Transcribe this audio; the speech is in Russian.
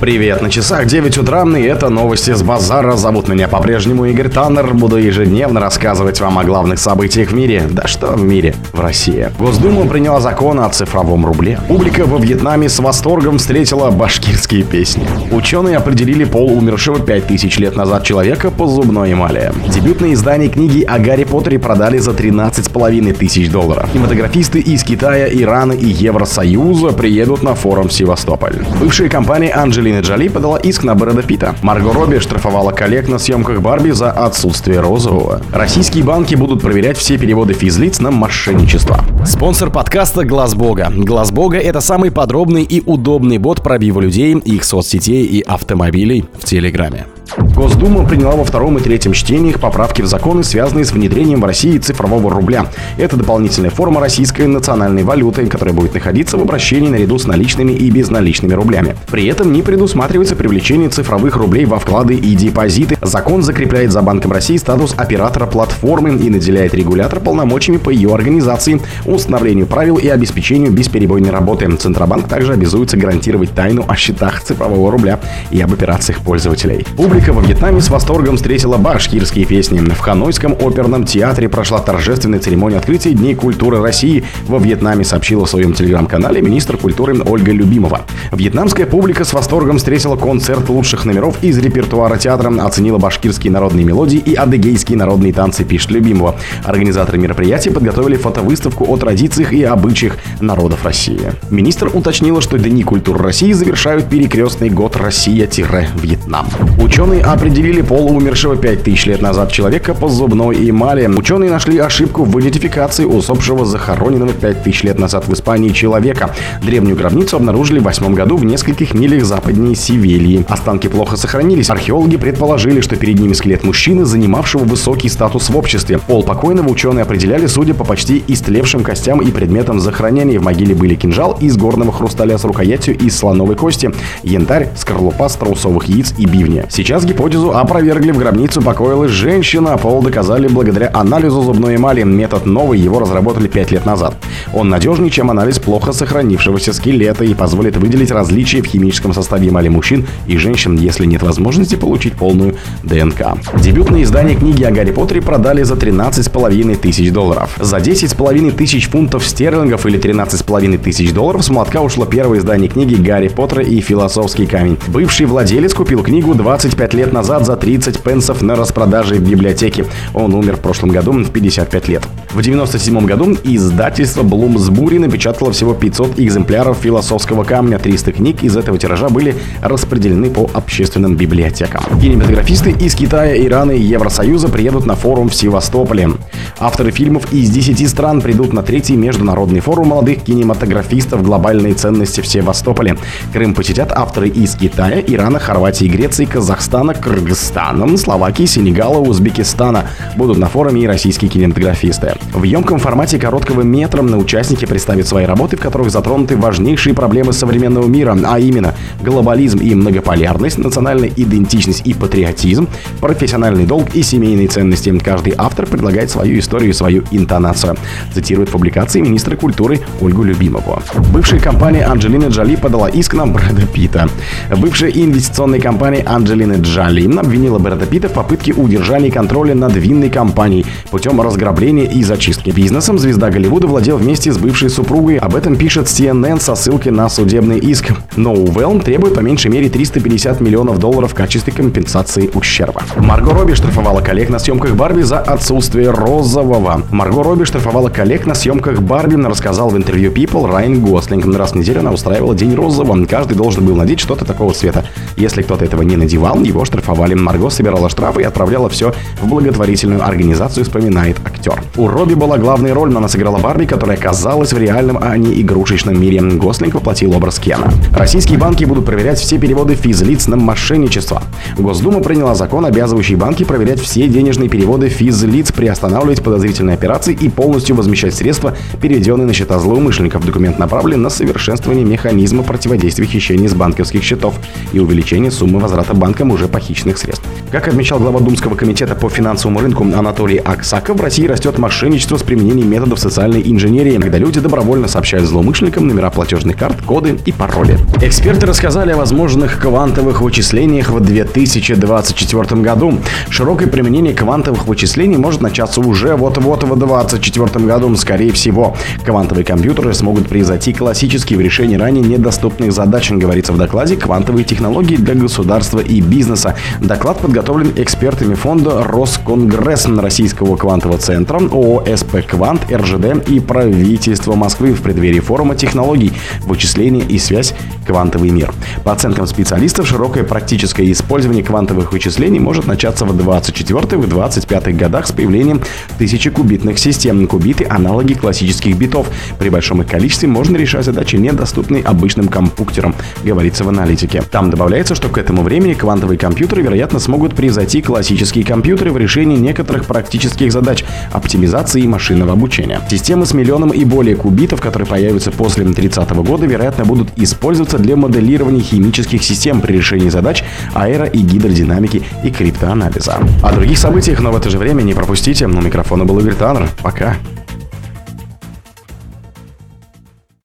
Привет, на часах 9 утра, и это новости с базара. Зовут меня по-прежнему Игорь Таннер. Буду ежедневно рассказывать вам о главных событиях в мире. Да что в мире? В России. Госдума приняла закон о цифровом рубле. Публика во Вьетнаме с восторгом встретила башкирские песни. Ученые определили пол умершего 5000 лет назад человека по зубной эмали. Дебютное издание книги о Гарри Поттере продали за 13,5 тысяч долларов. Кинематографисты из Китая, Ирана и Евросоюза приедут на форум в Севастополь. Бывшая компания Анджели Анджелина Джоли подала иск на Брэда Питта. Марго Робби штрафовала коллег на съемках Барби за отсутствие розового. Российские банки будут проверять все переводы физлиц на мошенничество. Спонсор подкаста Глаз Бога. Глаз Бога это самый подробный и удобный бот пробива людей, их соцсетей и автомобилей в Телеграме. Госдума приняла во втором и третьем чтениях поправки в законы, связанные с внедрением в России цифрового рубля. Это дополнительная форма российской национальной валюты, которая будет находиться в обращении наряду с наличными и безналичными рублями. При этом не предусматривается привлечение цифровых рублей во вклады и депозиты. Закон закрепляет за Банком России статус оператора платформы и наделяет регулятор полномочиями по ее организации, установлению правил и обеспечению бесперебойной работы. Центробанк также обязуется гарантировать тайну о счетах цифрового рубля и об операциях пользователей. Публика во Вьетнаме с восторгом встретила башкирские песни. В Ханойском оперном театре прошла торжественная церемония открытия Дней культуры России. Во Вьетнаме сообщила в своем телеграм-канале министр культуры Ольга Любимова. Вьетнамская публика с восторгом встретила концерт лучших номеров из репертуара театра, оценила башкирские народные мелодии и адыгейские народные танцы, пишет Любимова. Организаторы мероприятия подготовили фотовыставку о традициях и обычаях народов России. Министр уточнила, что Дни культуры России завершают перекрестный год Россия-Вьетнам. Ученые Ученые определили пол умершего 5000 лет назад человека по зубной эмали. Ученые нашли ошибку в идентификации усопшего захороненного 5000 лет назад в Испании человека. Древнюю гробницу обнаружили в восьмом году в нескольких милях западнее Севильи. Останки плохо сохранились. Археологи предположили, что перед ними скелет мужчины, занимавшего высокий статус в обществе. Пол покойного ученые определяли, судя по почти истлевшим костям и предметам захоронения. В могиле были кинжал из горного хрусталя с рукоятью из слоновой кости, янтарь, скорлупа страусовых яиц и бивня. Сейчас гипотезу опровергли, в гробницу покоилась женщина, пол доказали благодаря анализу зубной эмали. Метод новый, его разработали 5 лет назад. Он надежнее, чем анализ плохо сохранившегося скелета и позволит выделить различия в химическом составе эмали мужчин и женщин, если нет возможности получить полную ДНК. Дебютное издание книги о Гарри Поттере продали за 13,5 тысяч долларов. За 10,5 тысяч фунтов стерлингов или 13,5 тысяч долларов с молотка ушло первое издание книги Гарри Поттера и философский камень. Бывший владелец купил книгу 25 лет назад за 30 пенсов на распродаже в библиотеке. Он умер в прошлом году в 55 лет. В 97 году издательство Блумсбури напечатало всего 500 экземпляров философского камня. 300 книг из этого тиража были распределены по общественным библиотекам. Кинематографисты из Китая, Ирана и Евросоюза приедут на форум в Севастополе. Авторы фильмов из 10 стран придут на третий международный форум молодых кинематографистов «Глобальные ценности в Севастополе». Крым посетят авторы из Китая, Ирана, Хорватии, Греции, Казахстана, Кыргызстана, Словакии, Сенегала, Узбекистана. Будут на форуме и российские кинематографисты. В емком формате короткого метра на участники представят свои работы, в которых затронуты важнейшие проблемы современного мира, а именно глобализм и многополярность, национальная идентичность и патриотизм, профессиональный долг и семейные ценности. Каждый автор предлагает свою историю и свою интонацию. Цитирует публикации министра культуры Ольгу Любимову. Бывшая компания Анджелины Джоли подала иск на Брэда Питта. Бывшая инвестиционная компания Анджелины Джоли обвинила Брэда Питта в попытке удержания контроля над винной компанией путем разграбления и зачистки. Бизнесом звезда Голливуда владел вместе с бывшей супругой. Об этом пишет CNN со ссылкой на судебный иск. Ноувелл требует по меньшей мере 350 миллионов долларов в качестве компенсации ущерба. Марго Робби штрафовала коллег на съемках Барби за отсутствие розового. Марго Робби штрафовала коллег на съемках Барби, рассказал в интервью People Райан Гослинг. Раз в неделю она устраивала день розового. Каждый должен был надеть что-то такого цвета. Если кто-то этого не надевал, его штрафовали. Марго собирала штрафы и отправляла все в благотворительную организацию, вспоминает актер. У Робби была главная роль, но она сыграла Барби, которая оказалась в реальном, а не игрушечном мире. Гослинг воплотил образ Кена. Российские банки будут проверять все переводы физлиц на мошенничество. Госдума приняла закон, обязывающий банки проверять все денежные переводы физлиц, приостанавливать подозрительные операции и полностью возмещать средства, переведенные на счета злоумышленников. Документ направлен на совершенствование механизма противодействия хищения с банковских счетов и увеличение суммы возврата банкам уже похищенных средств. Как отмечал глава Думского комитета по финансовому рынку Анатолий Аксаков, в России растет мошенничество с применением методов социальной инженерии, когда люди добровольно сообщают злоумышленникам номера платежных карт, коды и пароли. Эксперты рассказали о возможных квантовых вычислениях в 2024 году. Широкое применение квантовых вычислений может начаться уже вот-вот в 2024 году, скорее всего. Квантовые компьютеры смогут превзойти классические в решении ранее недоступных задач, говорится в докладе «Квантовые технологии для государства и бизнеса». Доклад подготовлен экспертами фонда Росконгресс Российского квантового центра, ООО «СП Квант», РЖД и правительства Москвы в преддверии форума технологий, вычисления и связь «Квантовый мир». По оценкам специалистов, широкое практическое использование квантовых вычислений может начаться в 24-25 годах с появлением тысячекубитных систем. Кубиты – аналоги классических битов. При большом их количестве можно решать задачи, недоступные обычным компьютерам, говорится в аналитике. Там добавляется, что к этому времени квантовые компьютеры, вероятно, смогут превзойти классические компьютеры в решении некоторых практических задач оптимизации машинного обучения. Системы с миллионом и более кубитов, которые появятся после 30 года, вероятно, будут использоваться для моделирования химических систем при решении задач аэро- и гидродинамики и криптоанализа. О других событиях, но в это же время не пропустите. У микрофона был Игорь Таннер. Пока.